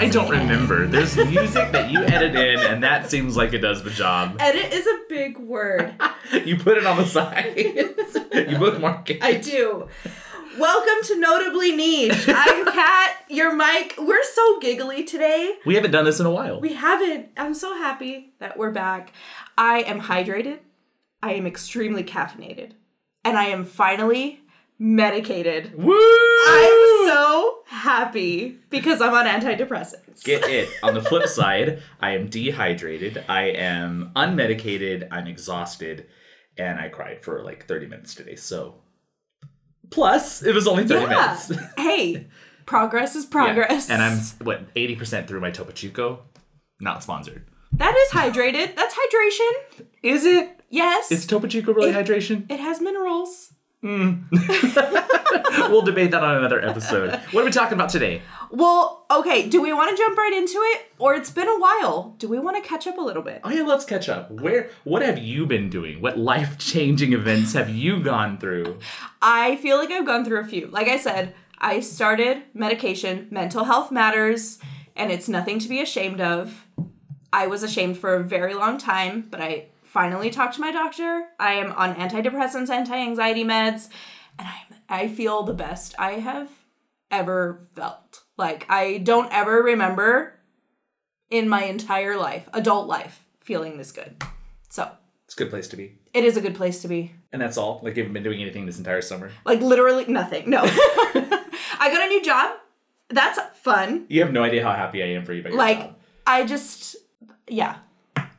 I don't remember. There's music that you edit in, and that seems like it does the job. Edit is a big word. You put it on the side. you bookmark it. I do. Welcome to Notably Niche. I'm Kat, your Mike. We're so giggly today. We haven't done this in a while. We haven't. I'm so happy that we're back. I am hydrated. I am extremely caffeinated. And I am finally medicated. Woo! I'm so happy because I'm on antidepressants. Get it. On the flip side, I am dehydrated. I am unmedicated. I'm exhausted, and I cried for like 30 minutes today. So, plus it was only 30 yeah. minutes. hey, progress is progress. Yeah. And I'm what 80% through my Topo Chico. Not sponsored. That is hydrated. That's hydration. Is it? Yes. Is Topo Chico really hydration? it has minerals. Hmm. we'll debate that on another episode. What are we talking about today? Well, okay, do we want to jump right into it? Or it's been a while. Do we want to catch up a little bit? Oh yeah, let's catch up. Where what have you been doing? What life-changing events have you gone through? I feel like I've gone through a few. Like I said, I started medication, mental health matters, and it's nothing to be ashamed of. I was ashamed for a very long time, but I finally talked to my doctor. I am on antidepressants, anti-anxiety meds, and I I feel the best I have ever felt. Like I don't ever remember in my entire life, adult life, feeling this good. So, It's a good place to be. it is a good place to be. And that's all. Like you haven't been doing anything this entire summer. Like literally nothing. No. I got a new job. That's fun. You have no idea how happy I am for you about your Like job. I just yeah.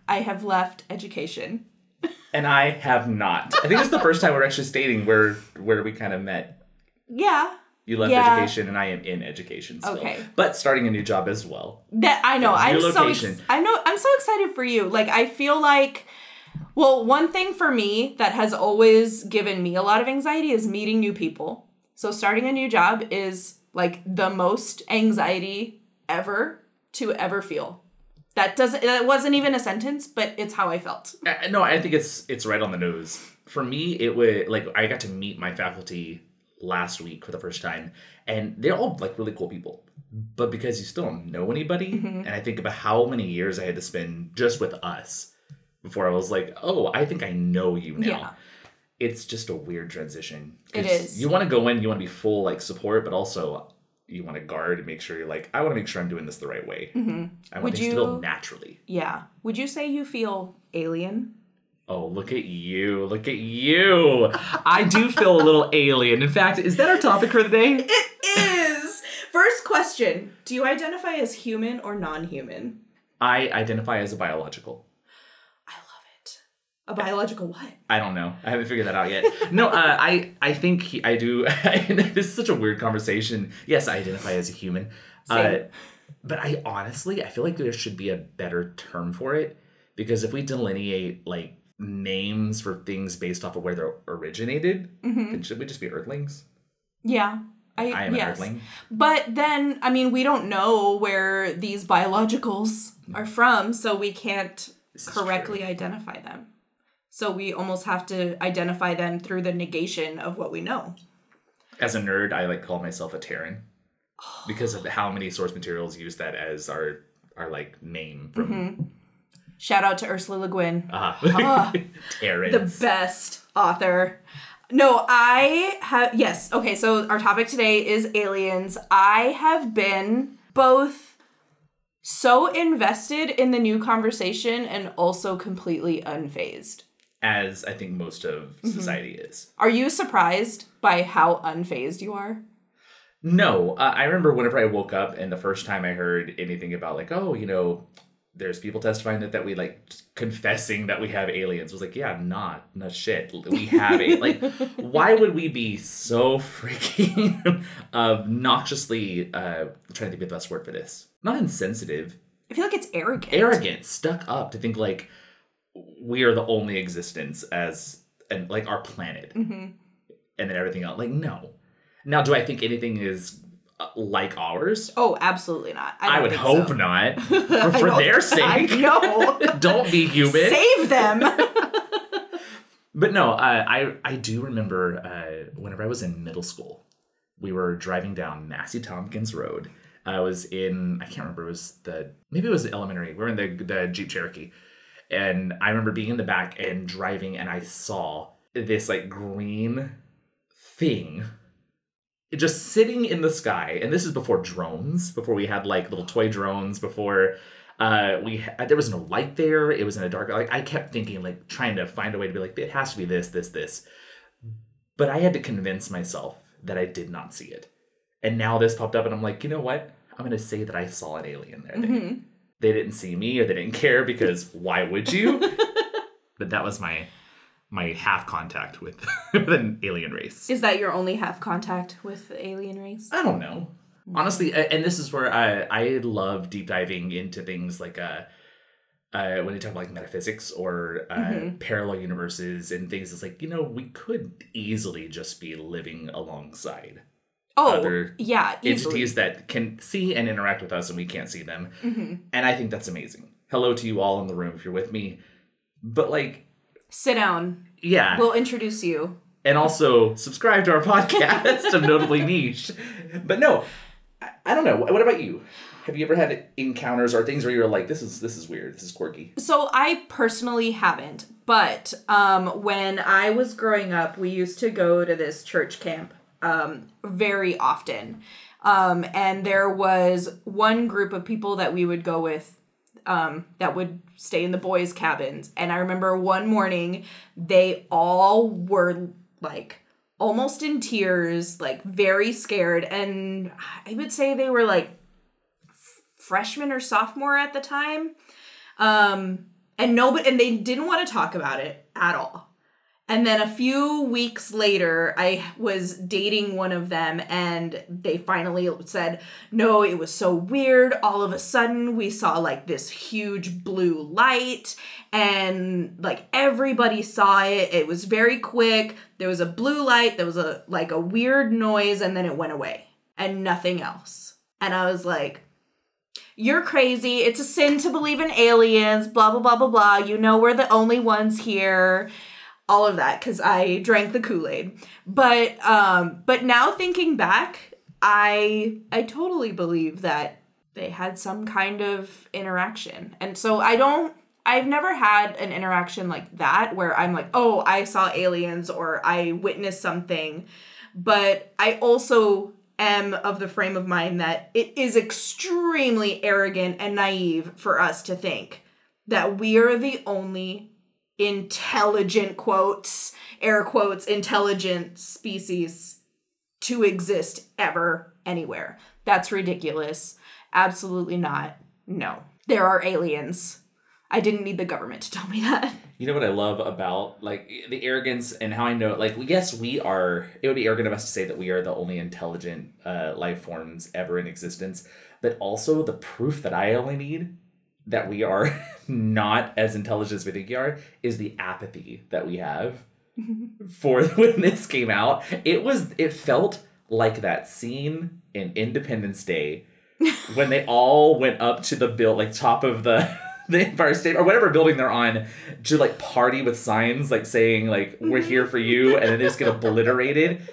I have left education. And I have not. I think it's the first time we're actually stating where where we kind of met. Yeah. You left Yeah. education and I am in education still. Okay. But starting a new job as well. That I know. I'm so ex- I know I'm so excited for you. Like I feel like well, one thing for me that has always given me a lot of anxiety is meeting new people. So starting a new job is like the most anxiety ever to ever feel. That doesn't that wasn't even a sentence, but it's how I felt. Uh, No, I think it's it's right on the nose. For me, it would like I got to meet my faculty last week for the first time, and they're all like really cool people. But because you still don't know anybody, Mm-hmm. and I think about how many years I had to spend just with us before I was like, oh, I think I know you now. Yeah. It's just a weird transition. It is. You want to go in, you want to be full like support, but also you want to guard and make sure you're like, I want to make sure I'm doing this the right way. I want Mm-hmm. Would things to feel naturally. Yeah. Would you say you feel alien? Oh, look at you. Look at you. I do feel a little alien. In fact, is that our topic for the day? It is. First question Do you identify as human or non human? I identify as a biological. I love it. A biological what? I don't know. I haven't figured that out yet. No, uh, I I think he- I do. this is such a weird conversation. Yes, I identify as a human. Uh, but I honestly, I feel like there should be a better term for it because if we delineate like names for things based off of where they're originated, then should we just be Earthlings? Yeah. I, I am yes. an Earthling. But then, I mean, we don't know where these biologicals are from, so we can't correctly identify them. So we almost have to identify them through the negation of what we know. as a nerd, I like call myself a Terran because of how many source materials use that as our our like name from Shout out to Ursula Le Guin. uh, Terrans. the best author. No, I have yes. Okay, so our topic today is aliens. I have been both so invested in the new conversation and also completely unfazed. As I think most of Mm-hmm. society is. Are you surprised by how unfazed you are? No, uh, I remember whenever I woke up and the first time I heard anything about like, oh, you know, there's people testifying that, that we like confessing that we have aliens. I was like, yeah, not, not shit. We have it. like. Why would we be so freaking obnoxiously? Uh, I'm trying to think of the best word for this. Not insensitive, I feel like it's arrogant. arrogant, stuck up to think like we are the only existence as and like our planet, Mm-hmm. and then everything else. Like no. Now, do I think anything is uh, like ours? Oh, absolutely not. I, don't would hope so. not. For, for their sake. know. Don't be human. Save them. But no, uh, I I do remember uh, whenever I was in middle school, we were driving down Massey Tompkins Road. I was in I can't remember it was the maybe it was the elementary. We were in the the Jeep Cherokee, and I remember being in the back and driving, and I saw this like green thing just sitting in the sky. And this is before drones before we had like little toy drones before uh we ha- there was no light there. It was in a dark. Like i kept thinking like trying to find a way to be like it has to be this this this. But i had to convince myself that i did not see it. And now this popped up and i'm like you know what? I'm gonna say that i saw an alien there Mm-hmm. They didn't see me or they didn't care because why would you but that was my my half contact with, with an alien race Is that your only half contact with the alien race? I don't know. Honestly, and this is where I I love deep diving into things like uh, uh when you talk about like metaphysics or uh, Mhm. parallel universes and things. It's like you know we could easily just be living alongside Oh, Other yeah, easily. entities that can see and interact with us and we can't see them, hmm and I think that's amazing. Hello to you all in the room if you're with me, but like Sit down. yeah, We'll introduce you. and also subscribe to our podcast of notably niche. But no I, I don't know. What about you? Have you ever had encounters or things where you're like this is this is weird. This is quirky So I personally haven't, but um, when I was growing up, we used to go to this church camp um, very often, um, and there was one group of people that we would go with um, that would stay in the boys' cabins. And I remember one morning they all were like almost in tears, like very scared, and I would say they were like f- freshman or sophomore at the time. Um and nobody and they didn't want to talk about it at all and then a few weeks later i was dating one of them and they finally said no it was so weird. All of a sudden we saw like this huge blue light and like everybody saw it. It was very quick. There was a blue light. There was a like a weird noise and then it went away. And nothing else. And i was like you're crazy. It's a sin to believe in aliens, blah, blah, blah, blah, blah. You know, we're the only ones here. All of that, because I drank the Kool-Aid. But um, but now thinking back, I I totally believe that they had some kind of interaction. And so I don't I've never had an interaction like that where I'm like, oh, I saw aliens or I witnessed something. But I also am of the frame of mind that it is extremely arrogant and naive for us to think that we are the only intelligent quotes, air quotes, intelligent species to exist ever anywhere. That's ridiculous. Absolutely not. No. There are aliens. I didn't need the government to tell me that. you know what i love about like the arrogance and how i know like yes we are it would be arrogant of us to say that we are the only intelligent uh, life forms ever in existence but also the proof that i only need that we are not as intelligent as we think we are is the apathy that we have for when this came out. It was it felt like that scene in Independence Day when they all went up to the bill like top of the the Empire State or whatever building they're on to like party with signs like saying like we're here for you and then they just get obliterated.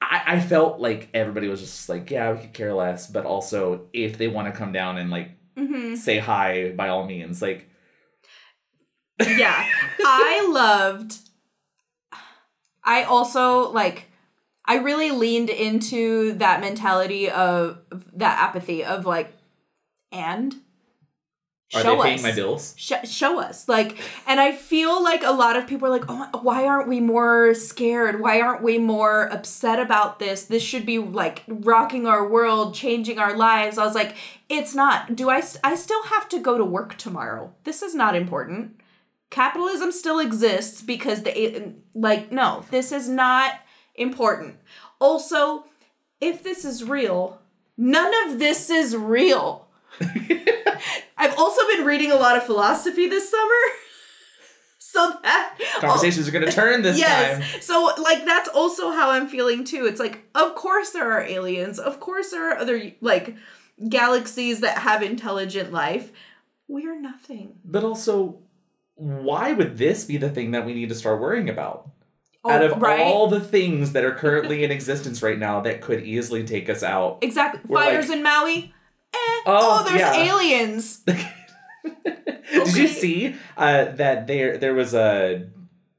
I, I felt like everybody was just like, yeah, we could care less, but also if they want to come down and like hmm say hi by all means, like yeah. I loved i also like i really leaned into that mentality of that apathy of like and are they paying my bills? Sh- show us. Like and i feel like a lot of people are like oh why aren't we more scared? Why aren't we more upset about this? This should be like rocking our world changing our lives. I was like it's not. Do i st- i still have to go to work tomorrow. This is not important. Capitalism still exists because the eh, like no this is not important. Also if this is real none of this is real I've also been reading a lot of philosophy this summer. So that Conversations are going to turn this yes. time. So like that's also how I'm feeling too. It's like of course there are aliens. Of course there are other like galaxies that have intelligent life. We're nothing. But also, why would this be the thing that we need to start worrying about? Oh, Out of right? all the things that are currently in existence right now that could easily take us out. exactly. Fires like- in Maui. Eh. Oh, Oh, there's yeah. aliens. Did you see uh, that there there was a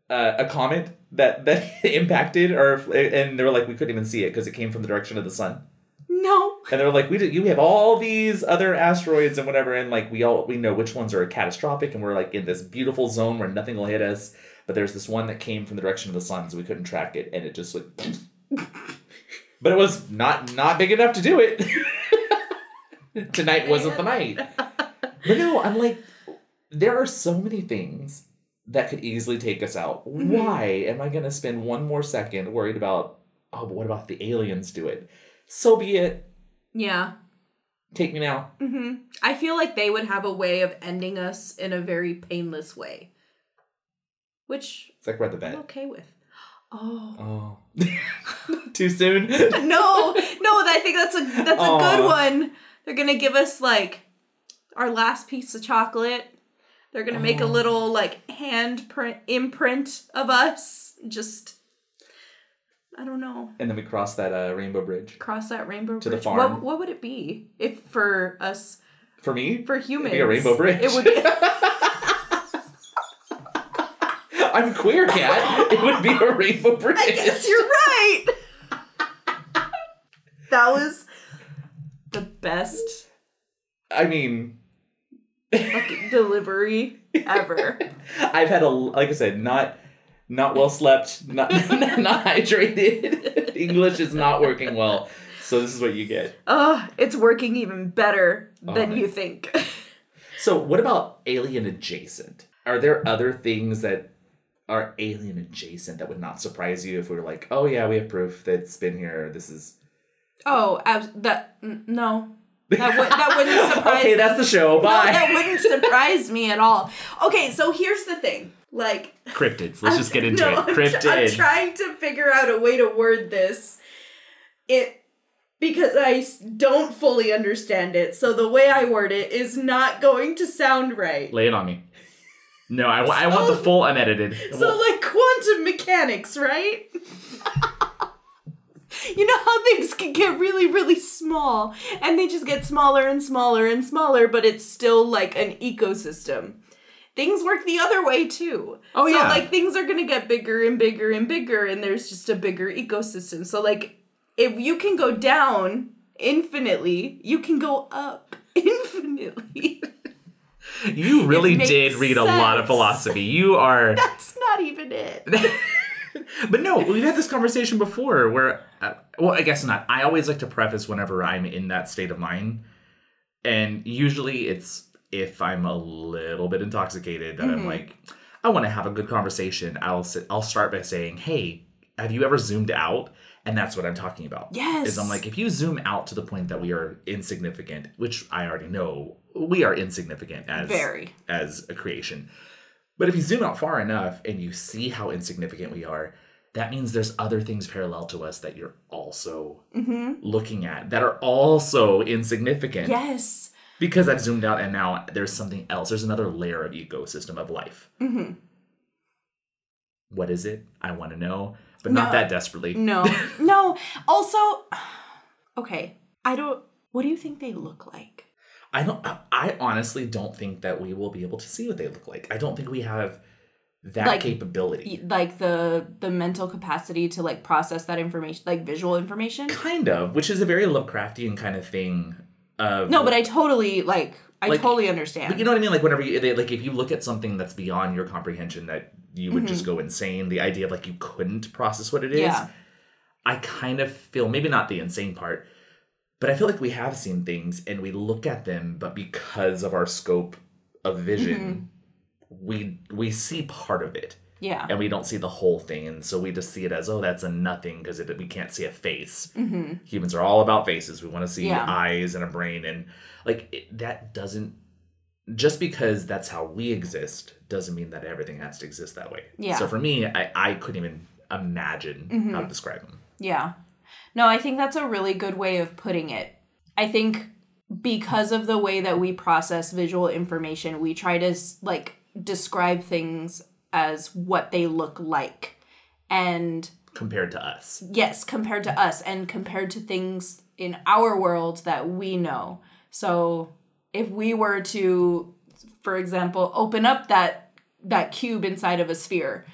uh, a comet that that impacted or and they were like we couldn't even see it because it came from the direction of the sun No. and they were like we did, you have all these other asteroids and whatever and like we all we know which ones are catastrophic and we're like in this beautiful zone where nothing will hit us but there's this one that came from the direction of the sun so we couldn't track it and it just like but it was not not big enough to do it tonight wasn't the night but no i'm like there are so many things that could easily take us out Mhm. why am i going to spend one more second worried about oh but what about the aliens do it so be it Yeah. take me now hmm I feel like they would have a way of ending us in a very painless way, which it's like we're at the I'm okay with. Oh oh too soon no, no! I think that's a that's a Aw. good one. They're gonna give us like our last piece of chocolate. They're gonna make a Oh. little like hand print imprint of us. Just I don't know. and then we cross that uh, rainbow bridge Cross that rainbow To the bridge. farm. What, what would it be if for us for me for humans? be a rainbow bridge. It would be i'm queer Kat it would be a rainbow bridge I guess you're right. that was the best i mean delivery ever. I've had a like I said, not not well slept, not not hydrated. English is not working well, so this is what you get. Oh, it's working even better oh, than Oh, you think. So, what about alien adjacent? Are there other things that are alien adjacent that would not surprise you if we were like, oh yeah, we have proof that's been here. This is oh, abs- that n- no. That would that wouldn't surprise okay, that's the show. No, Bye. that wouldn't surprise me at all. Okay, so here's the thing. Like Cryptids. Let's just get into No, it. I'm Cryptids. I'm trying to figure out a way to word this. It because I don't fully understand it. So the way I word it is not going to sound right. Lay it on me. No, I, wa- I want the full unedited. So like quantum mechanics, right? You know how things can get really really small and they just get smaller and smaller and smaller but it's still like an ecosystem. Things work the other way too. Oh, so yeah. like things are going to get bigger and bigger and bigger and there's just a bigger ecosystem. So like if you can go down infinitely, you can go up infinitely. you really did read a lot of philosophy. You are. That's not even it. but no, we've had this conversation before where, uh, well, I guess not. I always like to preface whenever I'm in that state of mind. And usually it's if I'm a little bit intoxicated that I'm Mhm. like, I want to have a good conversation. I'll sit, I'll start by saying, hey, have you ever zoomed out? And that's what I'm talking about. Yes. Is I'm like, if you zoom out to the point that we are insignificant, which I already know we are insignificant as Very. as a creation. But if you zoom out far enough and you see how insignificant we are, that means there's other things parallel to us that you're also Mm-hmm. looking at that are also insignificant. Yes. Because I've zoomed out and now there's something else. There's another layer of ecosystem of life. Mm-hmm. What is it? I want to know, but not that desperately. No. no. Also, okay. I don't. What do you think they look like? I don't. I- honestly don't think that we will be able to see what they look like. I don't think we have that Like, capability. Like the the mental capacity to like process that information, like visual information. Kind of, which is a very Lovecraftian kind of thing. Of No, but I totally like. I Like- totally understand. But you know what I mean? Like whenever you they, like if you look at something that's beyond your comprehension, that you would just go insane. The idea of like you couldn't process what it is. Mm-hmm. Yeah. I kind of feel maybe not the insane part, but I feel like we have seen things and we look at them, but because of our scope of vision, Mm-hmm. we we see part of it yeah. and we don't see the whole thing, and so we just see it as oh that's a nothing because we can't see a face. Mm-hmm. Humans are all about faces. We want to see Yeah. eyes and a brain, and like it, that doesn't. Just because that's how we exist doesn't mean that everything has to exist that way. Yeah. So for me, I, I couldn't even imagine Mm-hmm. how to describe them. Yeah. No, I think that's a really good way of putting it. I think because of the way that we process visual information, we try to like describe things as what they look like. And compared to us. yes, compared to us and compared to things in our world that we know. So if we were to, for example, open up that that cube inside of a sphere,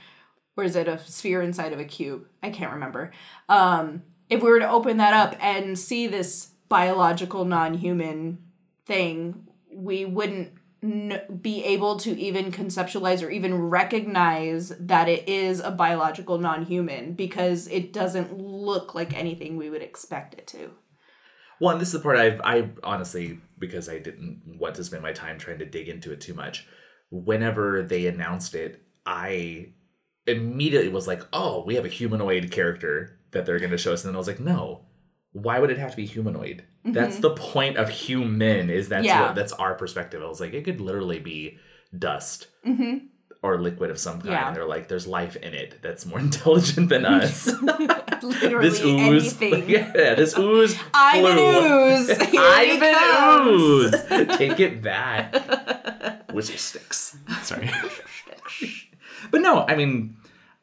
or is it a sphere inside of a cube? I can't remember. Um, if we were to open that up and see this biological non-human thing, we wouldn't n- be able to even conceptualize or even recognize that it is a biological non-human because it doesn't look like anything we would expect it to. Well, this is the part I've I honestly because I didn't want to spend my time trying to dig into it too much. Whenever they announced it, I immediately was like, "Oh, we have a humanoid character that they're going to show us." And then I was like, "No, why would it have to be humanoid? That's the point of human. Is that's Yeah. what that's our perspective." I was like, it could literally be dust Mm-hmm. or liquid of some kind. Yeah. They're like, "There's life in it that's more intelligent than us." Literally this ooze, anything. yeah, this ooze. I'm an ooze. I'm an ooze. Take it back. Whistle sticks. Sorry. but no, I mean,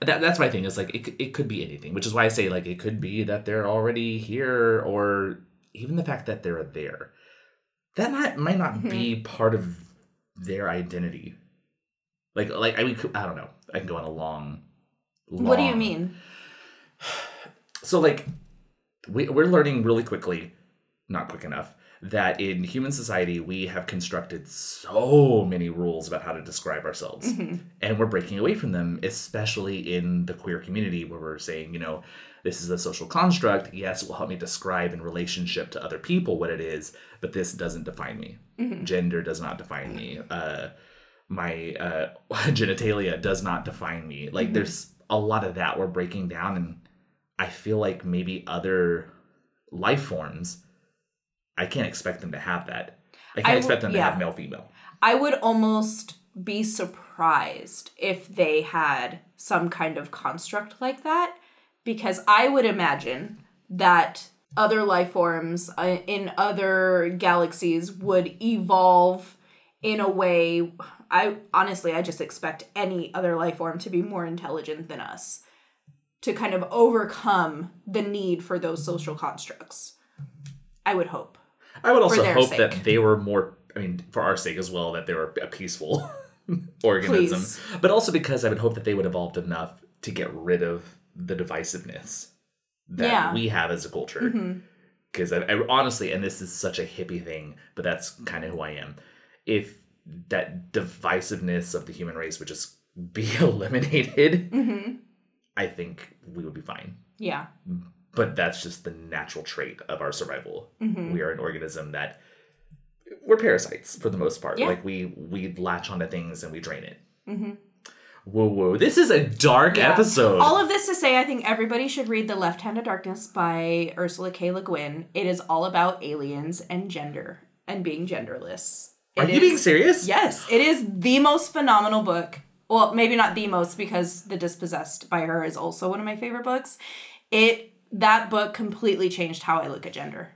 that, that's my thing. Is like it, it could be anything, which is why I say like it could be that they're already here, or even the fact that they're there. That not might not be mm-hmm. part of their identity. Like like I mean I don't know. I can go on a long. What do you mean? so like we, we're learning really quickly not quick enough that in human society we have constructed so many rules about how to describe ourselves. And we're breaking away from them especially in the queer community where we're saying you know this is a social construct. Yes it will help me describe in relationship to other people what it is but this doesn't define me. Gender does not define me. Uh my uh genitalia does not define me. Like there's a lot of that we're breaking down and I feel like maybe other life forms, I can't expect them to have that. I can't I expect w- them to yeah. have male female. I would almost be surprised if they had some kind of construct like that because I would imagine that other life forms uh, in other galaxies would evolve in a way I honestly I just expect any other life form to be more intelligent than us to kind of overcome the need for those social constructs. I would hope. I would also hope sake. that they were more, I mean, for our sake as well, that they were a peaceful organism. Please. But also because I would hope that they would evolved enough to get rid of the divisiveness that Yeah. Mm-hmm. we have as a culture. Because I, I honestly, and this is such a hippie thing, but that's kind of who I am. If that divisiveness of the human race would just be eliminated, Mhm. I think we would be fine. Yeah. But that's just the natural trait of our survival. Mhm. We are an organism that we're parasites for the most part. Yeah. Like we we latch onto things and we drain it. Mhm. Whoa, whoa! This is a dark Yeah. episode. All of this to say, I think everybody should read The Left Hand of Darkness by Ursula K. Le Guin. It is all about aliens and gender and being genderless. Are you is- being serious? Yes, it is the most phenomenal book. Well, maybe not the most because The Dispossessed by her is also one of my favorite books. It that book completely changed how I look at gender.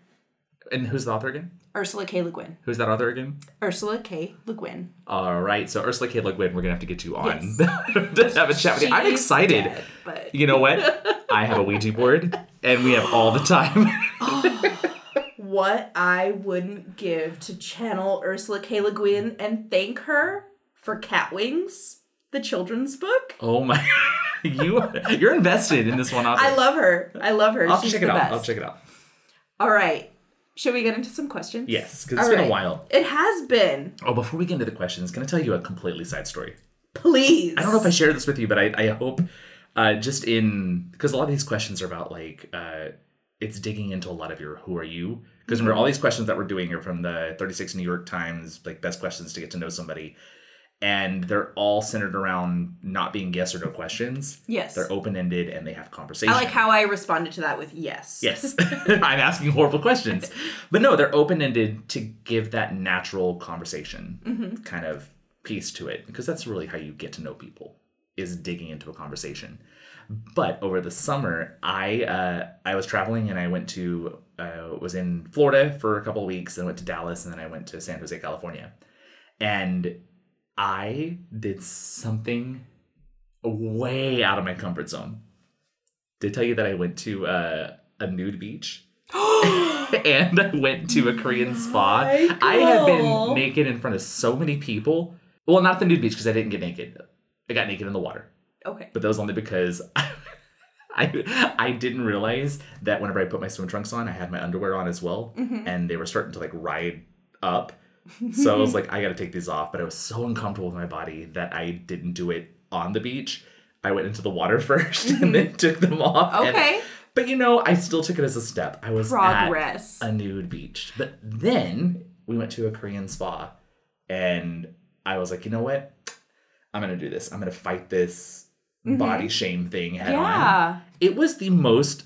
And who's the author again? Ursula K. Le Guin. Who's that author again? Ursula K. Le Guin. All right, so Ursula K. Le Guin, we're gonna have to get you on to have a chat with you. I'm excited. dead, but You know what? I have a Ouija board, and we have all the time. Oh, what I wouldn't give to channel Ursula K. Le Guin and thank her for Catwings, the children's book. oh my! You you're invested in this one. I love her. I love her. I'll She's check it out. I'll check it out. All right. Should we get into some questions? Yes, because it's All been a while. It has been. Oh, before we get into the questions, can I tell you a completely side story? Please. I don't know if I shared this with you, but I, I hope uh, just in because a lot of these questions are about like uh, it's digging into a lot of your who are you because remember all these questions that we're doing are from the 36 New York Times like best questions to get to know somebody, and they're all centered around not being yes or no questions. Yes. They're open ended and they have conversation. I like how I responded to that with yes. Yes, I'm asking horrible questions, but no, they're open ended to give that natural conversation kind of piece to it because that's really how you get to know people is digging into a conversation. But over the summer, I uh, I was traveling and I went to uh, was in Florida for a couple of weeks and went to Dallas and then I went to San Jose, California, and I did something way out of my comfort zone. Did I tell you that I went to uh, a nude beach? and I went to a Korean spa. I have been naked in front of so many people. Well, not the nude beach because I didn't get naked. I got naked in the water, Okay. but that was only because I I didn't realize that whenever I put my swim trunks on, I had my underwear on as well, and they were starting to like ride up. So I was like, I got to take these off, but I was so uncomfortable with my body that I didn't do it on the beach. I went into the water first and mm-hmm. then took them off. and- Okay. but you know, I still took it as a step. I was Progress. at a nude beach. But then we went to a Korean spa and I was like, you know what? I'm going to do this. I'm going to fight this mm-hmm. body shame thing head on. It was the most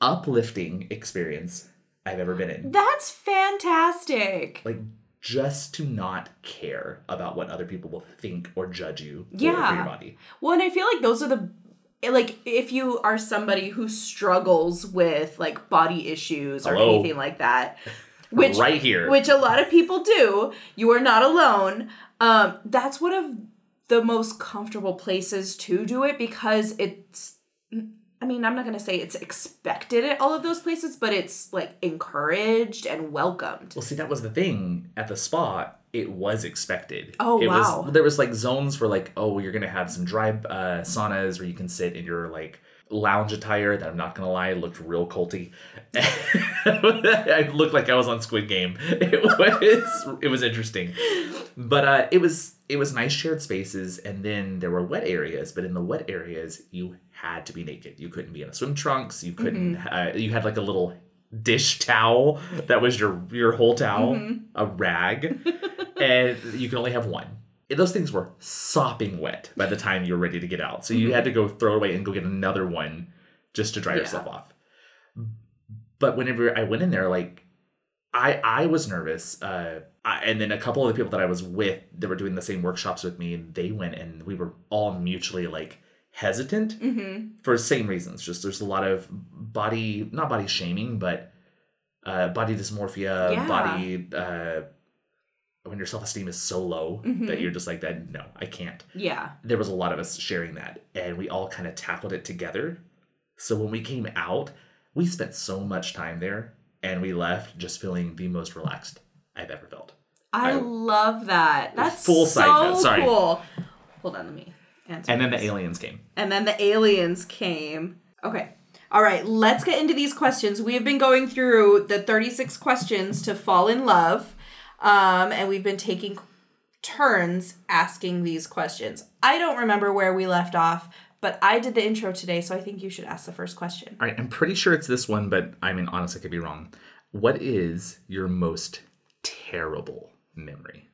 uplifting experience I've ever been in. That's fantastic. Like, just to not care about what other people will think or judge you for, for Yeah. your body. Well, and I feel like those are the like if you are somebody who struggles with like body issues or Hello. anything like that, which right here. which a lot of people do, you are not alone. Um, that's one of the most comfortable places to do it because it's. I mean, I'm not gonna say it's expected at all of those places, but it's like encouraged and welcomed. Well, see, that was the thing at the spa. It was expected. Oh, it wow. Was, there was like zones for like, oh, you're gonna have some dry uh, saunas where you can sit in your like lounge attire. That I'm not gonna lie, looked real culty. I looked like I was on Squid Game. It was it was interesting, but uh, it was it was nice shared spaces, and then there were wet areas. But in the wet areas, you had to be naked. You couldn't be in a swim trunks. You couldn't. Uh, you had like a little dish towel that was your your whole towel, a rag, and you could only have one. And those things were sopping wet by the time you were ready to get out. So you had to go throw it away and go get another one just to dry Yeah. yourself off. But whenever I went in there, like I I was nervous. Uh, I, and then a couple of the people that I was with that were doing the same workshops with me, they went and we were all mutually like hesitant Mm-hmm. for the same reasons. Just there's a lot of body, not body shaming, but uh, body dysmorphia, Yeah. body. Uh, when your self esteem is so low that Mhm. you're just like that. No, I can't. Yeah. There was a lot of us sharing that, and we all kind of tackled it together. So when we came out, we spent so much time there, and we left just feeling the most relaxed I've ever felt. I, I- love that. That's Full so side note, sorry. cool. Hold on, let me And then the aliens came. and then the aliens came. Okay. All right, let's get into these questions. We have been going through the 36 questions to fall in love, um, and we've been taking turns asking these questions. I don't remember where we left off, but I did the intro today, so I think you should ask the first question. All right, I'm pretty sure it's this one, but I mean, honestly, I could be wrong. What is your most terrible memory?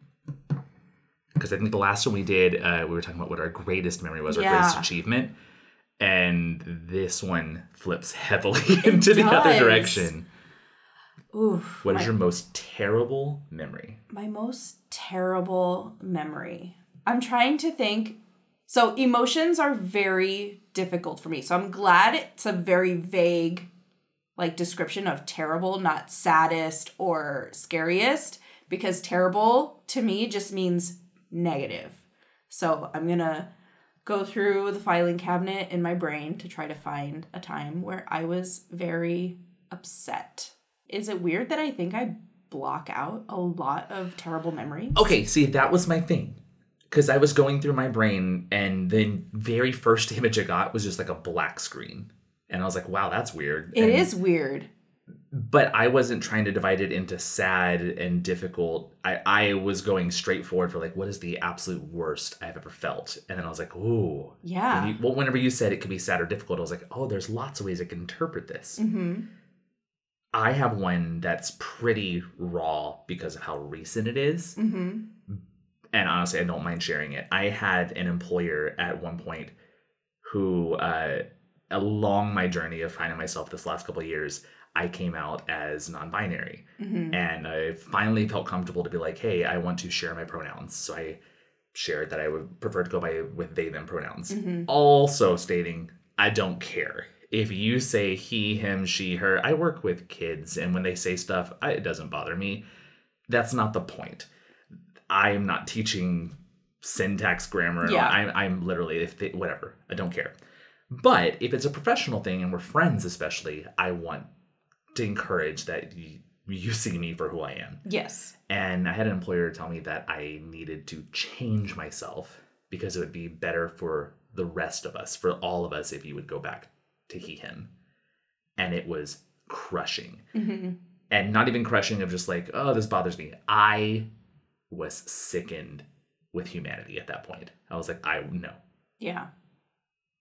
Because I think the last one we did, uh, we were talking about what our greatest memory was, our greatest achievement, and this one flips heavily into the other direction. Oof. What is my- your most terrible memory? My most terrible memory. I'm trying to think. So, emotions are very difficult for me. So, I'm glad it's a very vague like description of terrible, not saddest or scariest because terrible to me just means negative. So, I'm going to go through the filing cabinet in my brain to try to find a time where I was very upset. Is it weird that I think I block out a lot of terrible memories? Okay, see, that was my thing. Because I was going through my brain, and the very first image I got was just like a black screen. And I was like, wow, that's weird. It And- is weird. But I wasn't trying to divide it into sad and difficult. I, I was going straight forward for like, what is the absolute worst I've ever felt? And then I was like, ooh. Yeah. When you, well, whenever you said it could be sad or difficult, I was like, oh, there's lots of ways I can interpret this. Mm-hmm. I have one that's pretty raw because of how recent it is. Mm-hmm. And honestly, I don't mind sharing it. I had an employer at one point who, uh, along my journey of finding myself this last couple of years, I came out as non binary. Mm-hmm. And I finally felt comfortable to be like, hey, I want to share my pronouns. So I shared that I would prefer to go by with they them pronouns. Mm-hmm. Also stating, I don't care. If you say he, him, she, her, I work with kids, and when they say stuff, I, it doesn't bother me. That's not the point. I am not teaching syntax, grammar. Yeah. I'm, I'm literally, if they, whatever, I don't care. But if it's a professional thing and we're friends, especially, I want to encourage that you, you see me for who I am. Yes. And I had an employer tell me that I needed to change myself because it would be better for the rest of us, for all of us, if you would go back to he, him. And it was crushing. hmm And not even crushing of just like, oh, this bothers me. I was sickened with humanity at that point. I was like, I no. Yeah.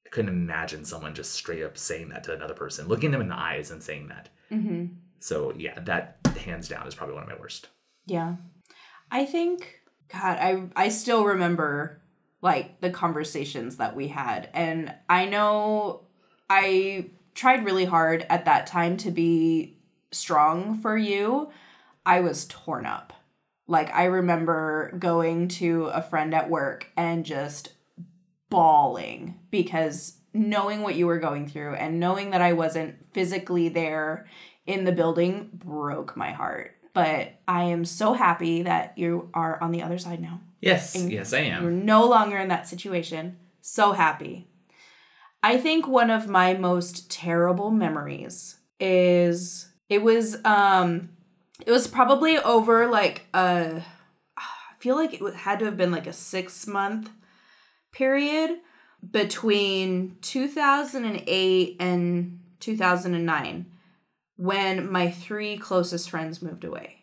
I couldn't imagine someone just straight up saying that to another person, looking them in the eyes and saying that. hmm So yeah, that hands down is probably one of my worst. Yeah. I think God, I I still remember like the conversations that we had and I know I tried really hard at that time to be strong for you. I was torn up. Like I remember going to a friend at work and just bawling because knowing what you were going through and knowing that I wasn't physically there in the building broke my heart. But I am so happy that you are on the other side now. Yes, yes, I am. You're no longer in that situation. So happy. I think one of my most terrible memories is it was um it was probably over like a I feel like it had to have been like a 6 month period between 2008 and 2009 when my three closest friends moved away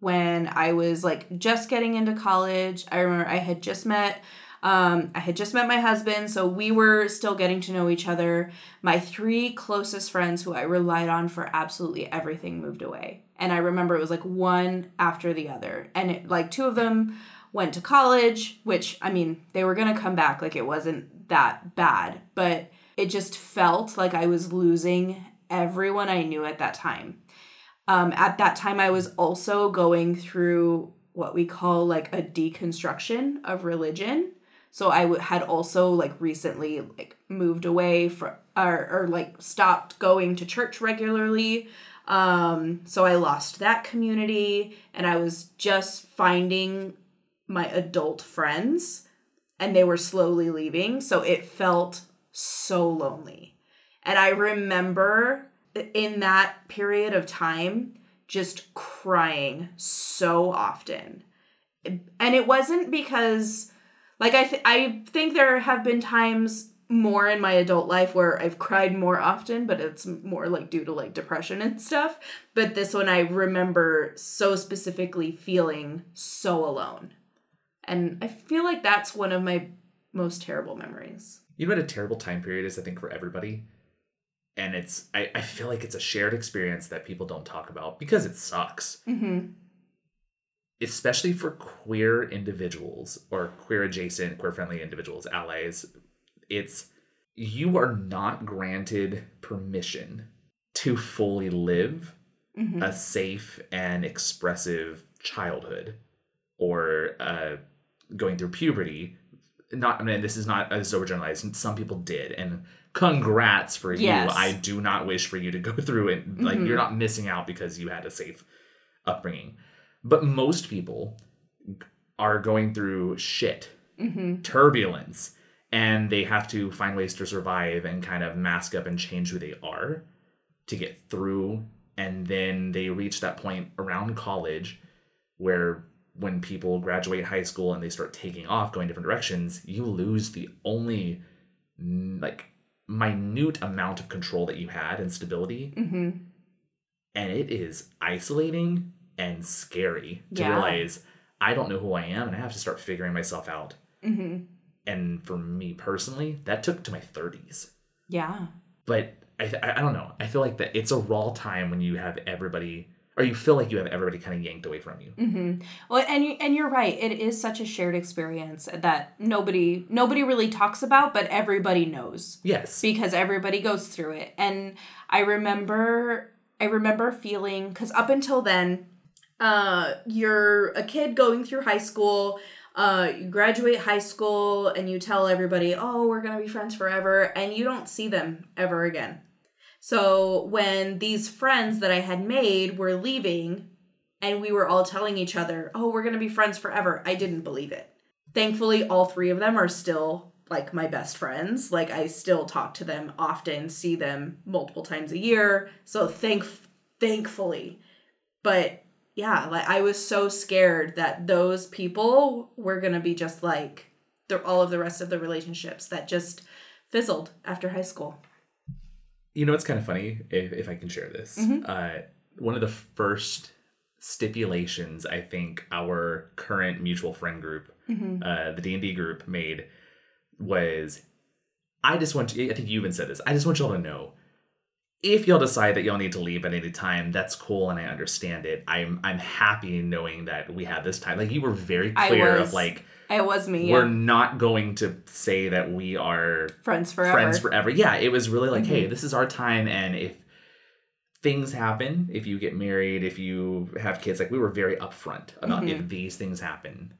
when I was like just getting into college. I remember I had just met um I had just met my husband, so we were still getting to know each other. My three closest friends who I relied on for absolutely everything moved away. And I remember it was like one after the other. And it, like two of them went to college, which I mean, they were going to come back like it wasn't that bad, but it just felt like I was losing everyone I knew at that time. Um, at that time i was also going through what we call like a deconstruction of religion. So i w- had also like recently like moved away from or, or like stopped going to church regularly. Um, so i lost that community and i was just finding my adult friends and they were slowly leaving so it felt so lonely. And i remember in that period of time just crying so often. And it wasn't because like i th- i think there have been times more in my adult life where i've cried more often but it's more like due to like depression and stuff. But this one i remember so specifically feeling so alone and i feel like that's one of my most terrible memories You know what a terrible time period is, I think, for everybody? And it's, I, I feel like it's a shared experience that people don't talk about because it sucks. mm-hmm Especially for queer individuals or queer adjacent, queer friendly individuals, allies. It's, you are not granted permission to fully live mm-hmm a safe and expressive childhood or uh, going through puberty. Not, I mean, this is not as overgeneralized. Some people did, and congrats for you. I do not wish for you to go through it. Like Mhm. you're not missing out because you had a safe upbringing. But most people are going through shit, mm-hmm turbulence, and they have to find ways to survive and kind of mask up and change who they are to get through and then they reach that point around college where when people graduate high school and they start taking off going different directions you lose the only mm, like minute amount of control that you had and stability. Mm-hmm. And it is isolating and scary to Yeah. realize i don't know who i am and i have to start figuring myself out. Mm-hmm. And for me personally that took to my 30s yeah. But I, I I don't know. I feel like that it's a raw time when you have everybody, or you feel like you have everybody kind of yanked away from you. Mm-hmm. Well, and you, and you're right. It is such a shared experience that nobody nobody really talks about, but everybody knows Yes. because everybody goes through it. And I remember I remember feeling because up until then, uh, you're a kid going through high school. Uh, you graduate high school and you tell everybody, "Oh, we're gonna be friends forever," and you don't see them ever again. So when these friends that I had made were leaving, and we were all telling each other, "Oh, we're going to be friends forever." I didn't believe it. thankfully all three of them are still like my best friends like i still talk to them often see them multiple times a year so thank thankfully but yeah like i was so scared that those people were gonna be just like the, all of the rest of the relationships that just fizzled after high school You know it's kind of funny, if, if I can share this? Uh, one of the first stipulations I think our current mutual friend group, uh, the D and D group, made was, I just want to. I think you even said this. I just want y'all to know, if y'all decide that y'all need to leave at any time, that's cool and I understand it. I'm I'm happy knowing that we have this time. Like you were very clear of like it was me we're yeah. not going to say that we are friends forever friends forever. Yeah, it was really like, Mhm. hey, this is our time, and if things happen, if you get married, if you have kids, like we were very upfront about if these things happen,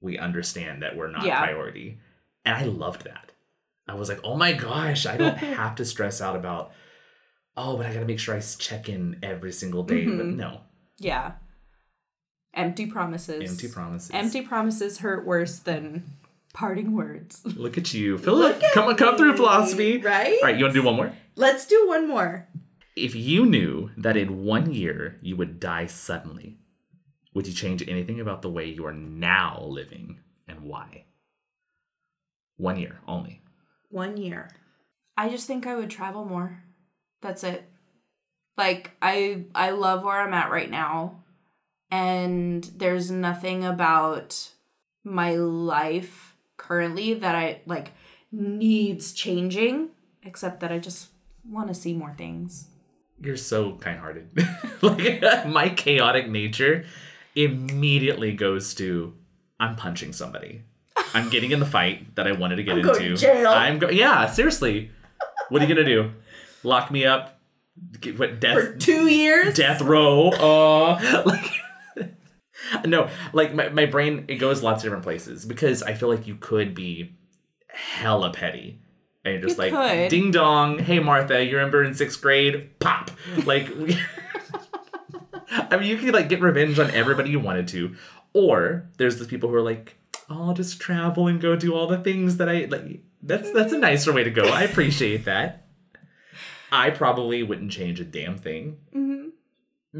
we understand that we're not Yeah. priority, and I loved that. I was like, oh my gosh, I don't have to stress out about. Oh, but I gotta make sure I check in every single day. But Mhm. no, yeah empty promises empty promises. empty promises hurt worse than parting words Look at you, Philip. Come on, come through philosophy. right All right, you want to do one more? let's do one more If you knew that in one year you would die suddenly, would you change anything about the way you are now living and why? One year only. one year i just think i would travel more that's it like i i love where i'm at right now and there's nothing about my life currently that i like needs changing except that i just want to see more things You're so kind hearted. like, my chaotic nature immediately goes to I'm punching somebody. I'm getting in the fight that I wanted to get I'm going into. to jail. I'm go- yeah, seriously. What are you gonna do? Lock me up? Get, what death? for two years death row. Uh, like no, like my, my brain it goes lots of different places because I feel like you could be hella petty. And you're just You like could. ding dong, hey Martha, you remember in sixth grade? Pop. Like we I mean you could like get revenge on everybody you wanted to. Or there's the people who are like, oh, I'll just travel and go do all the things that I like that's that's a nicer way to go. I appreciate that. I probably wouldn't change a damn thing Mhm.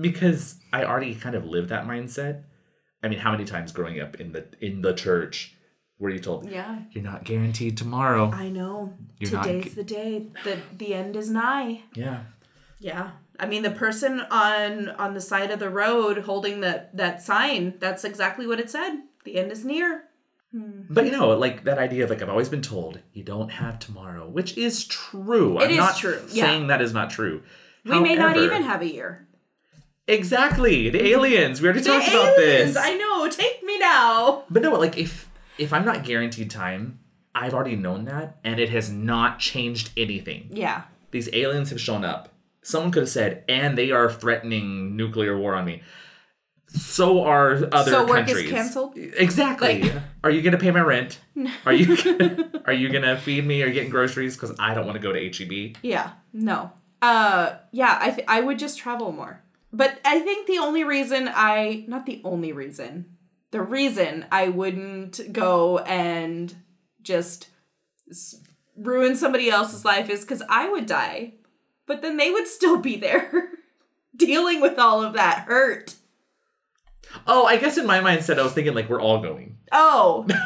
because I already kind of live that mindset. I mean, how many times growing up in the in the church were you told yeah you're not guaranteed tomorrow? i know You're today's the day the the end is nigh Yeah. Yeah. I mean the person on on the side of the road holding that that sign, that's exactly what it said. The end is near. Hmm. But you know, like that idea of like I've always been told you don't have tomorrow, which is true. It I'm is not true, yeah. saying that is not true. We may not even have a year. Exactly. The aliens. We already talked The about this. I know. Take me now. But no, like if if I'm not guaranteed time, I've already known that and it has not changed anything. Yeah. these aliens have shown up. Someone could have said, and they are threatening nuclear war on me. So are other So work is canceled? Exactly. Like- are you gonna pay my rent? No. Are you gonna, are you gonna feed me or getting groceries? Because I don't want to go to E HEB. Yeah. No. Uh yeah, I th- I would just travel more. But I think the only reason I not the only reason. The reason I wouldn't go and just ruin somebody else's life is cuz I would die. But then they would still be there dealing with all of that hurt. Oh, I guess in my mindset, I was thinking like we're all going. Oh.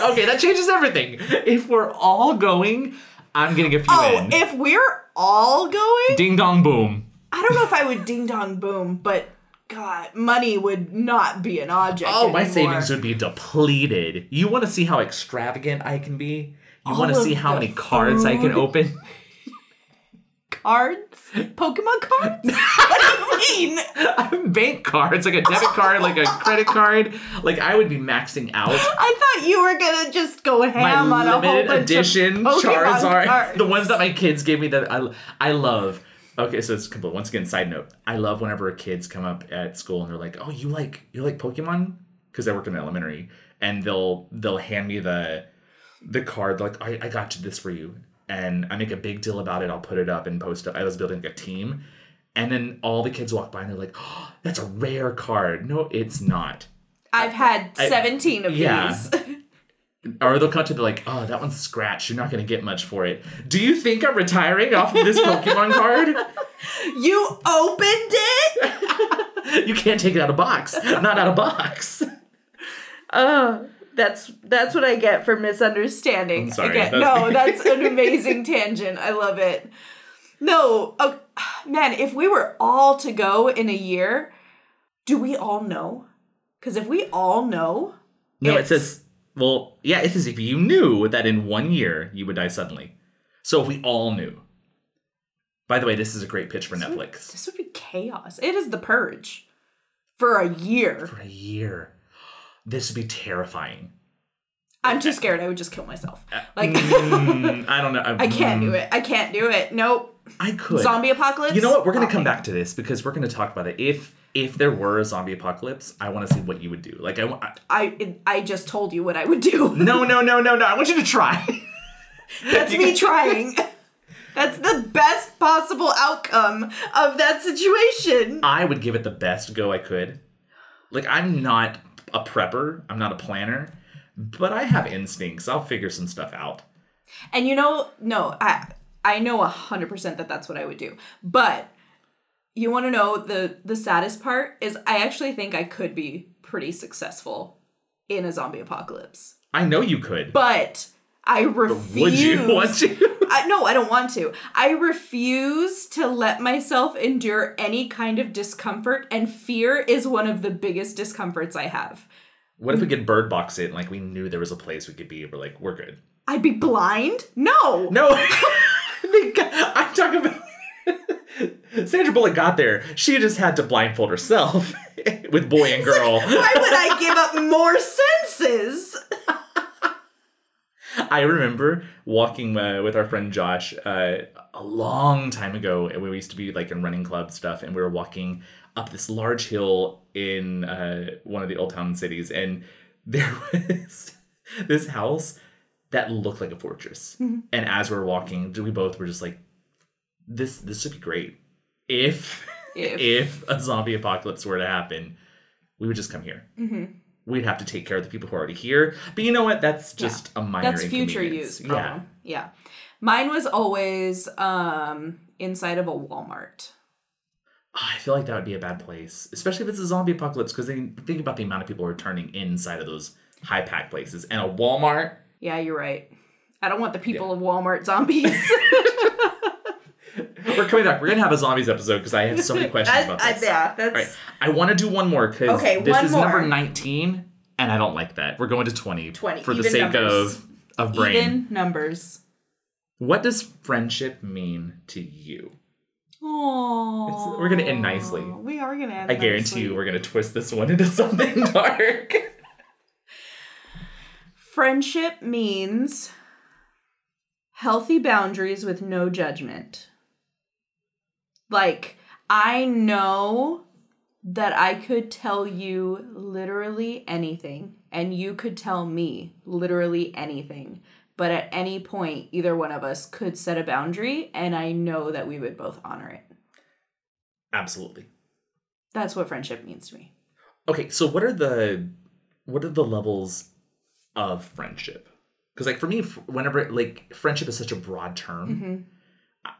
Okay, that changes everything. If we're all going, I'm getting a few oh, in. if we're all going, Ding dong boom. I don't know if I would ding dong boom, but God, money would not be an object. Oh, my savings would be depleted. You want to see how extravagant I can be? You want to see how many cards I can open? cards, Pokemon cards. what do you mean? Bank cards, like a debit card, like a credit card. Like I would be maxing out I thought you were gonna just go my ham on a whole bunch edition of Pokemon Charizard. cards. The ones that my kids gave me that I I love. Okay, so it's complete. Once again, side note. I love whenever kids come up at school and they're like, "Oh, you like you like Pokemon?" Because I work in elementary, and they'll they'll hand me the the card like I, I got you this for you and i make a big deal about it i'll put it up and post up i was building like a team and then all the kids walk by and they're like oh that's a rare card no it's not I've had I- seventeen of yeah. these. Or they'll come to the like, oh, that one's scratched. You're not gonna get much for it. Do you think I'm retiring off of this Pokemon card? You opened it? you can't take it out of box. Not out of box. Oh, that's that's what I get for misunderstanding. Sorry, Again, no, that's an amazing tangent. I love it. No, oh, man, if we were all to go in a year, do we all know? Because if we all know, No, it says, well, yeah, it says if you knew that in one year you would die suddenly. So if we all knew. By the way, this is a great pitch for Netflix. this would be chaos. It is the purge for a year. For a year. This would be terrifying. I'm too scared. I would just kill myself. Like Mm, I don't know. I can't do it. I can't do it. Nope. I could. Zombie apocalypse. You know what? We're gonna come back to this because we're gonna talk about it. If if there were a zombie apocalypse, I want to see what you would do. Like I, I I I just told you what I would do. no no no no no. I want you to try. That's me trying. That's the best possible outcome of that situation. I would give it the best go I could. Like I'm not a prepper. I'm not a planner, but I have instincts. I'll figure some stuff out. And you know, no, I I know a hundred percent that that's what I would do. But you want to know the the saddest part is I actually think I could be pretty successful in a zombie apocalypse. I know you could. But I refuse. would you want to? I, no, I don't want to. I refuse to let myself endure any kind of discomfort, and fear is one of the biggest discomforts I have. What if we could bird box it and like we knew there was a place we could be? We're like, we're good. I'd be blind? No. No, I'm talking about. Sandra Bullock got there. She just had to blindfold herself with boy and girl. Why would I give up more senses? I remember walking uh, with our friend Josh uh, a long time ago, and we used to be like in running club stuff, and we were walking up this large hill in uh, one of the old town cities, and there was this house that looked like a fortress. And as we were walking, we both were just like, "This this should be great if If. if a zombie apocalypse were to happen, we would just come here." We'd have to take care of the people who are already here, but you know what? That's just a minor. That's future use problem. Yeah. Mine was always um inside of a Walmart. Ah, I feel like that would be a bad place, especially if it's a zombie apocalypse, because they think about the amount of people returning inside of those high pack places. And a Walmart, Yeah, you're right. I don't want the people of Walmart zombies. we're coming back. We're gonna have a zombies episode because I have so many questions I- about I- this. yeah, that's right. I want to do one more because Okay, this is number nineteen, and I don't like that. We're going to twenty. 20, for the sake numbers. of of brain. even numbers. What does friendship mean to you? Oh, we're gonna end nicely. We are gonna end. I guarantee nicely. you, we're gonna twist this one into something dark. Friendship means healthy boundaries with no judgment. Like, I know that I could tell you literally anything, and you could tell me literally anything. But at any point, either one of us could set a boundary, and I know that we would both honor it. Absolutely. That's what friendship means to me. Okay, so what are the what are the levels of friendship? Because like for me, whenever like friendship is such a broad term, Mm-hmm.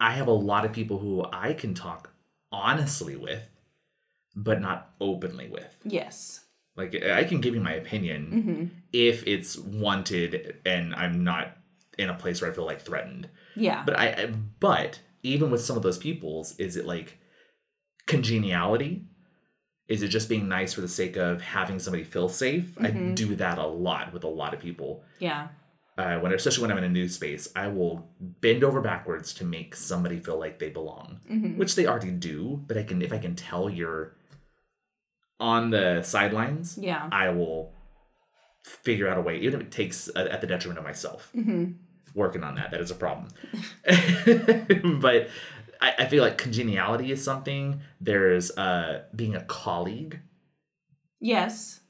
I have a lot of people who I can talk honestly with, but not openly with. Yes. Like I can give you my opinion Mm-hmm. if it's wanted and I'm not in a place where I feel like threatened. Yeah. But I, I but even with some of those peoples, is it like congeniality? Is it just being nice for the sake of having somebody feel safe? I Mhm. do that a lot with a lot of people. yeah. Uh, when especially when I'm in a new space, I will bend over backwards to make somebody feel like they belong, Mhm. which they already do. But I can if I can tell you're on the sidelines, Yeah. I will figure out a way, even if it takes uh, at the detriment of myself Mm-hmm. working on that. That is a problem. but I, I feel like congeniality is something. There's uh being a colleague. Yes.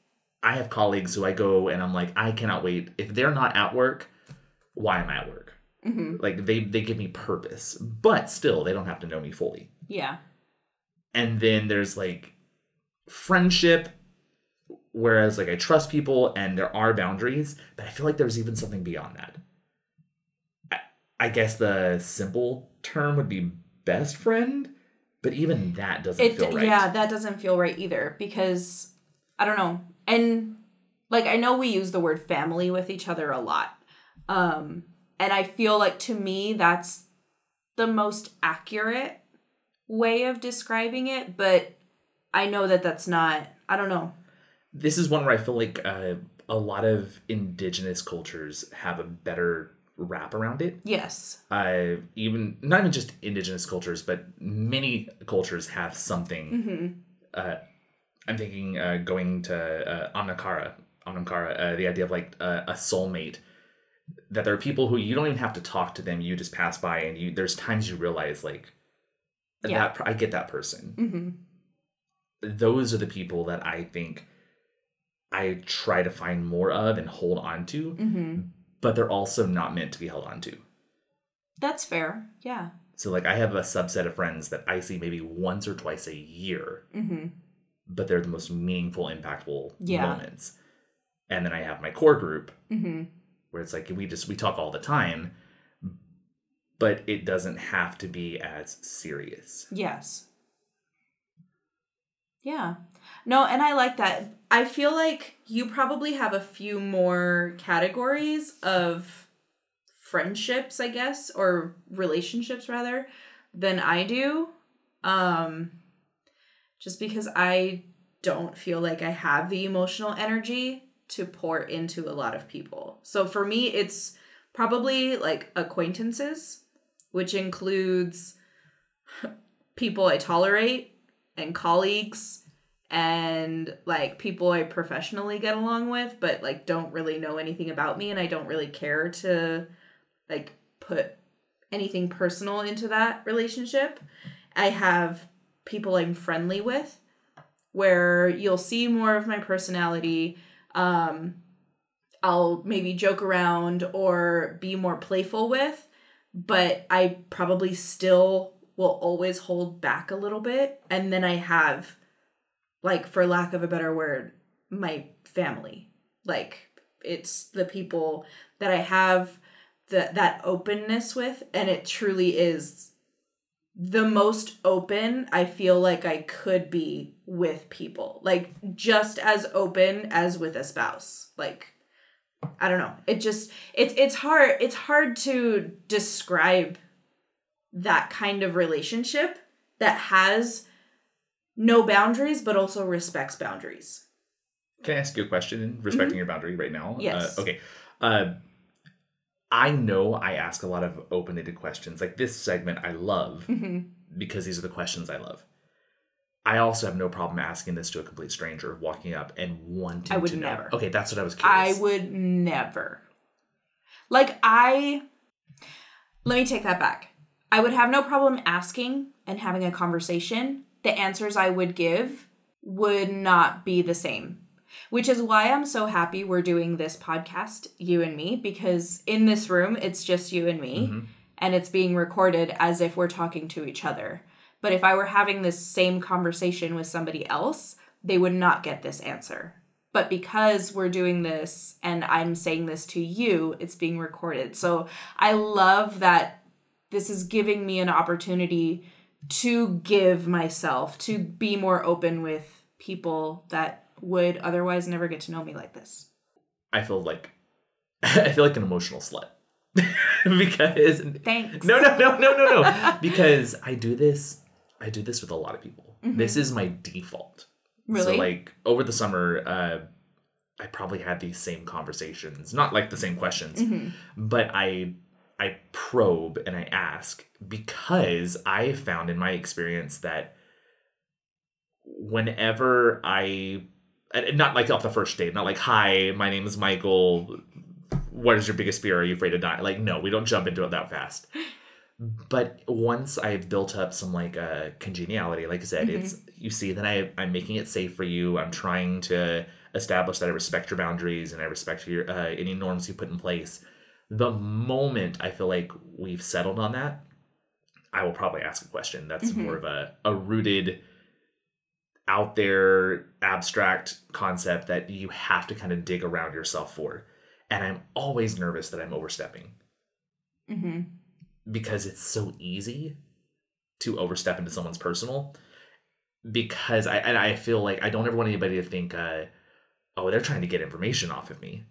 I have colleagues who I go and I'm like, I cannot wait. If they're not at work, why am I at work? Mm-hmm. Like they they give me purpose, but still they don't have to know me fully. Yeah. And then there's like friendship whereas like I trust people and there are boundaries, but I feel like there's even something beyond that. I, I guess the simple term would be best friend, but even that doesn't It feel right. yeah, that doesn't feel right either because I don't know. And like I know we use the word family with each other a lot. Um and I feel like to me that's the most accurate way of describing it, but I know that that's not I don't know. this is one where I feel like uh, a lot of indigenous cultures have a better wrap around it. Yes. Uh, even not even just indigenous cultures, but many cultures have something. Mhm. Uh, I'm thinking uh, going to uh, Anam Cara, Amnakara, uh, the idea of like uh, a soulmate. That there are people who you don't even have to talk to them; you just pass by, and you. There's times you realize like, Yeah. that I get that person. Mhm. those are the people that I think I try to find more of and hold on to, Mhm. but they're also not meant to be held on to. That's fair. Yeah. So like I have a subset of friends that I see maybe once or twice a year, Mhm. But they're the most meaningful, impactful Yeah. moments. And then I have my core group Mhm. where it's like we just we talk all the time, but it doesn't have to be as serious. Yes. Yeah. No, and I like that. I feel like you probably have a few more categories of friendships, I guess, or relationships rather, than I do. Um just because I don't feel like I have the emotional energy to pour into a lot of people. So for me it's probably like acquaintances, which includes people I tolerate and colleagues and like people I professionally get along with, but like don't really know anything about me and I don't really care to like put anything personal into that relationship. I have people I'm friendly with where you'll see more of my personality. Um, I'll maybe joke around or be more playful with, but I probably still will always hold back a little bit. And then I have, like, for lack of a better word, my family. Like, it's the people that I have the, that openness with, and it truly is the most open I feel like I could be with people. Like, just as open as with a spouse. Like, I don't know. It just it's it's hard it's hard to describe that kind of relationship that has no boundaries but also respects boundaries. Can I ask you a question respecting your boundary right now? Mm-hmm. Yes. Uh, okay. Uh, I know I ask a lot of open-ended questions. Like this segment, I love Mhm. because these are the questions I love. I also have no problem asking this to a complete stranger, walking up and wanting I would to know. never. Okay, that's what I was curious. I would never. Like I let me take that back. I would have no problem asking and having a conversation. The answers I would give would not be the same. Which is why I'm so happy we're doing this podcast, you and me, because in this room it's just you and me Mhm. and it's being recorded as if we're talking to each other. But if I were having this same conversation with somebody else, they would not get this answer. But because we're doing this and I'm saying this to you, it's being recorded. So I love that this is giving me an opportunity to give myself, to be more open with people that would otherwise never get to know me like this. I feel like I feel like an emotional slut because Thanks. no no no no no no because I do this I do this with a lot of people. This is my default. Mm-hmm. Really? So like over the summer, uh, I probably had these same conversations, not like the same questions, Mhm. but I I probe and I ask because I found in my experience that whenever I not like off the first date, not like hi, my name is Michael. What is your biggest fear? Are you afraid to die? Like no, we don't jump into it that fast. But once I've built up some like uh, congeniality, like I said, it's you see that I I'm making it safe for you. I'm trying to establish that I respect your boundaries and I respect your uh, any norms you put in place. The moment I feel like we've settled on that, I will probably ask a question that's Mhm. more of a a rooted. Out there abstract concept that you have to kind of dig around yourself for. And I'm always nervous that I'm overstepping Mm-hmm. because it's so easy to overstep into someone's personal because I and I feel like I don't ever want anybody to think uh oh they're trying to get information off of me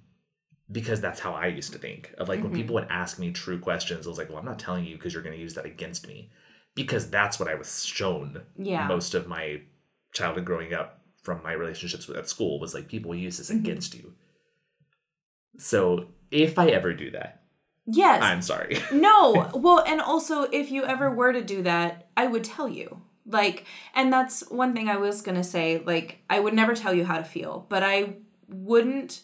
because that's how I used to think of like when Mhm. people would ask me true questions I was like well I'm not telling you because you're going to use that against me because that's what I was shown Yeah. most of my childhood growing up from my relationships with at school was like people use this Mhm. against you so if I ever do that Yes. I'm sorry no. Well, and also if you ever were to do that, I would tell you. Like, and that's one thing I was to say, like I would never tell you how to feel, but I wouldn't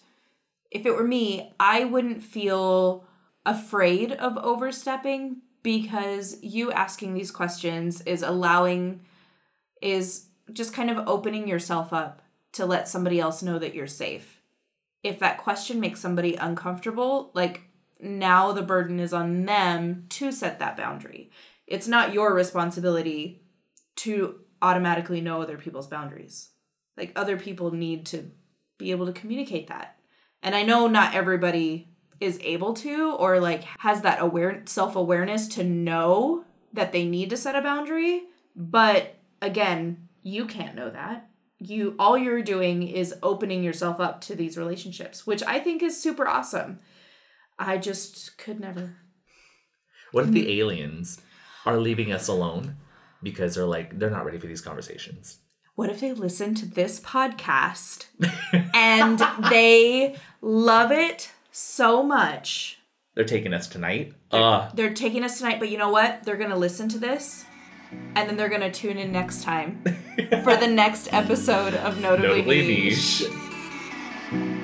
if it were me, I wouldn't feel afraid of overstepping because you asking these questions is allowing is just kind of opening yourself up to let somebody else know that you're safe. If that question makes somebody uncomfortable, like now the burden is on them to set that boundary. It's not your responsibility to automatically know other people's boundaries. Like other people need to be able to communicate that. And I know not everybody is able to or like has that aware self-awareness to know that they need to set a boundary, but again, you can't know that. You all you're doing is opening yourself up to these relationships, which I think is super awesome. I just could never. What if the aliens are leaving us alone because they're like they're not ready for these conversations? What if they listen to this podcast and they love it so much? They're taking us tonight. Uh They're taking us tonight, but you know what? They're going to listen to this and then they're gonna tune in next time for the next episode of Notably, Notably Niche. Niche.